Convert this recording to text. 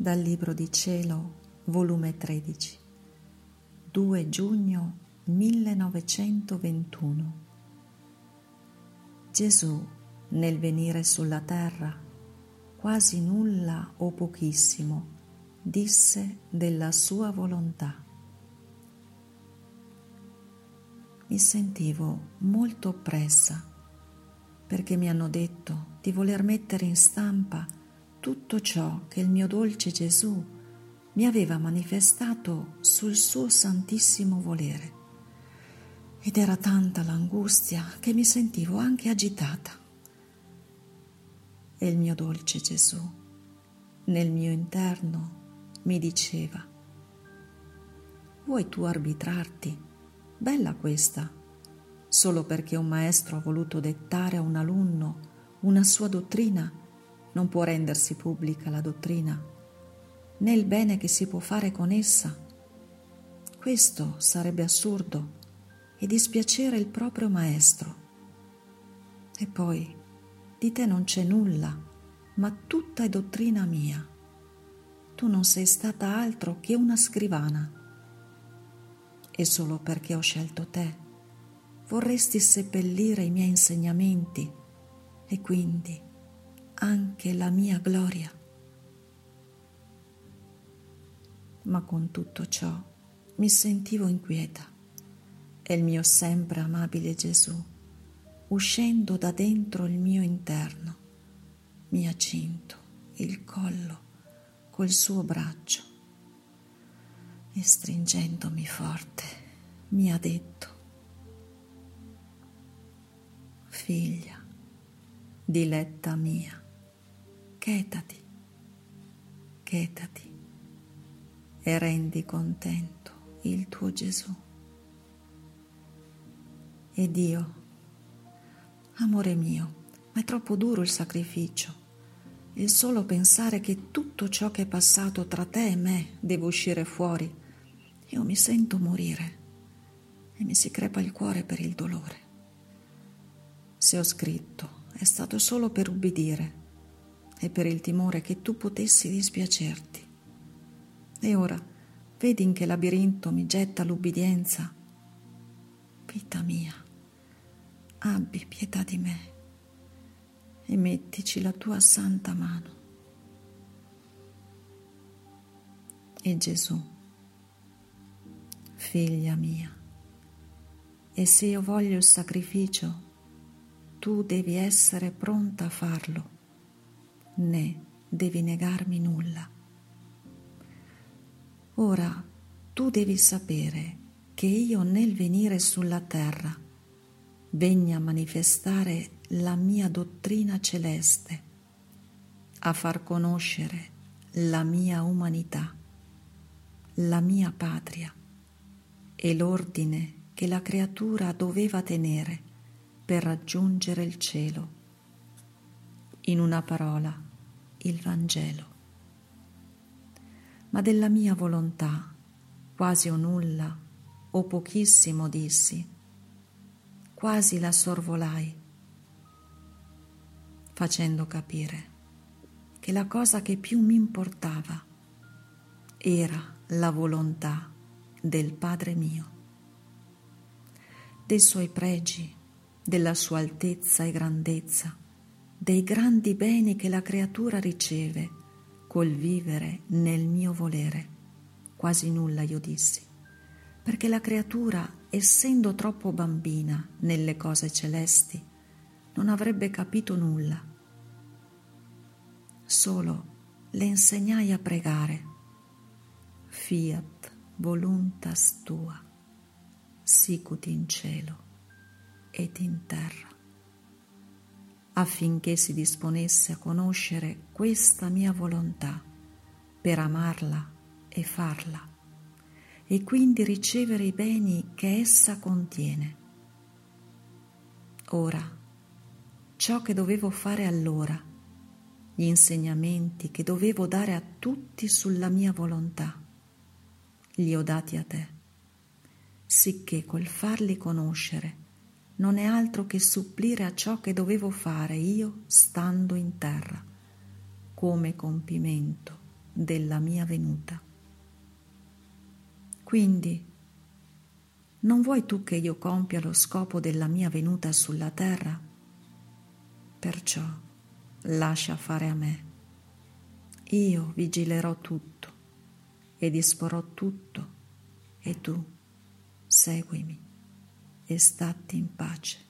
Dal Libro di Cielo, volume 13, 2 giugno 1921. Gesù, nel venire sulla terra, quasi nulla o pochissimo, disse della sua volontà. Mi sentivo molto oppressa perché mi hanno detto di voler mettere in stampa tutto ciò che il mio dolce Gesù mi aveva manifestato sul suo santissimo volere. Ed era tanta l'angustia che mi sentivo anche agitata. E il mio dolce Gesù, nel mio interno, mi diceva, vuoi tu arbitrarti? Bella questa, solo perché un maestro ha voluto dettare a un alunno una sua dottrina non può rendersi pubblica la dottrina, né il bene che si può fare con essa. Questo sarebbe assurdo e dispiacere il proprio maestro. E poi di te non c'è nulla, ma tutta è dottrina mia. Tu non sei stata altro che una scrivana. E solo perché ho scelto te, vorresti seppellire i miei insegnamenti e quindi anche la mia gloria. Ma con tutto ciò mi sentivo inquieta e il mio sempre amabile Gesù, uscendo da dentro il mio interno, mi ha cinto il collo col suo braccio e stringendomi forte mi ha detto, figlia, diletta mia, chetati, chetati e rendi contento il tuo Gesù. Ed io, amore mio, ma è troppo duro il sacrificio, il solo pensare che tutto ciò che è passato tra te e me deve uscire fuori. Io mi sento morire e mi si crepa il cuore per il dolore. Se ho scritto è stato solo per ubbidire e per il timore che tu potessi dispiacerti. E ora vedi in che labirinto mi getta l'ubbidienza. Vita mia, abbi pietà di me e mettici la tua santa mano. E Gesù, figlia mia, e se io voglio il sacrificio, tu devi essere pronta a farlo né devi negarmi nulla. Ora tu devi sapere che io nel venire sulla terra venni a manifestare la mia dottrina celeste, a far conoscere la mia umanità, la mia patria e l'ordine che la creatura doveva tenere per raggiungere il cielo. In una parola, il Vangelo. Ma della mia volontà, quasi o nulla o pochissimo dissi, quasi la sorvolai, facendo capire che la cosa che più mi importava era la volontà del Padre mio, dei suoi pregi, della sua altezza e grandezza, dei grandi beni che la creatura riceve col vivere nel mio volere. Quasi nulla io dissi, perché la creatura, essendo troppo bambina nelle cose celesti, non avrebbe capito nulla. Solo le insegnai a pregare. Fiat voluntas tua, sicut in cielo ed in terra affinché si disponesse a conoscere questa mia volontà per amarla e farla e quindi ricevere i beni che essa contiene. Ora, ciò che dovevo fare allora, gli insegnamenti che dovevo dare a tutti sulla mia volontà, li ho dati a te, sicché col farli conoscere non è altro che supplire a ciò che dovevo fare io stando in terra, come compimento della mia venuta. Quindi, non vuoi tu che io compia lo scopo della mia venuta sulla terra? Perciò lascia fare a me. Io vigilerò tutto e disporrò tutto e tu seguimi e statti in pace.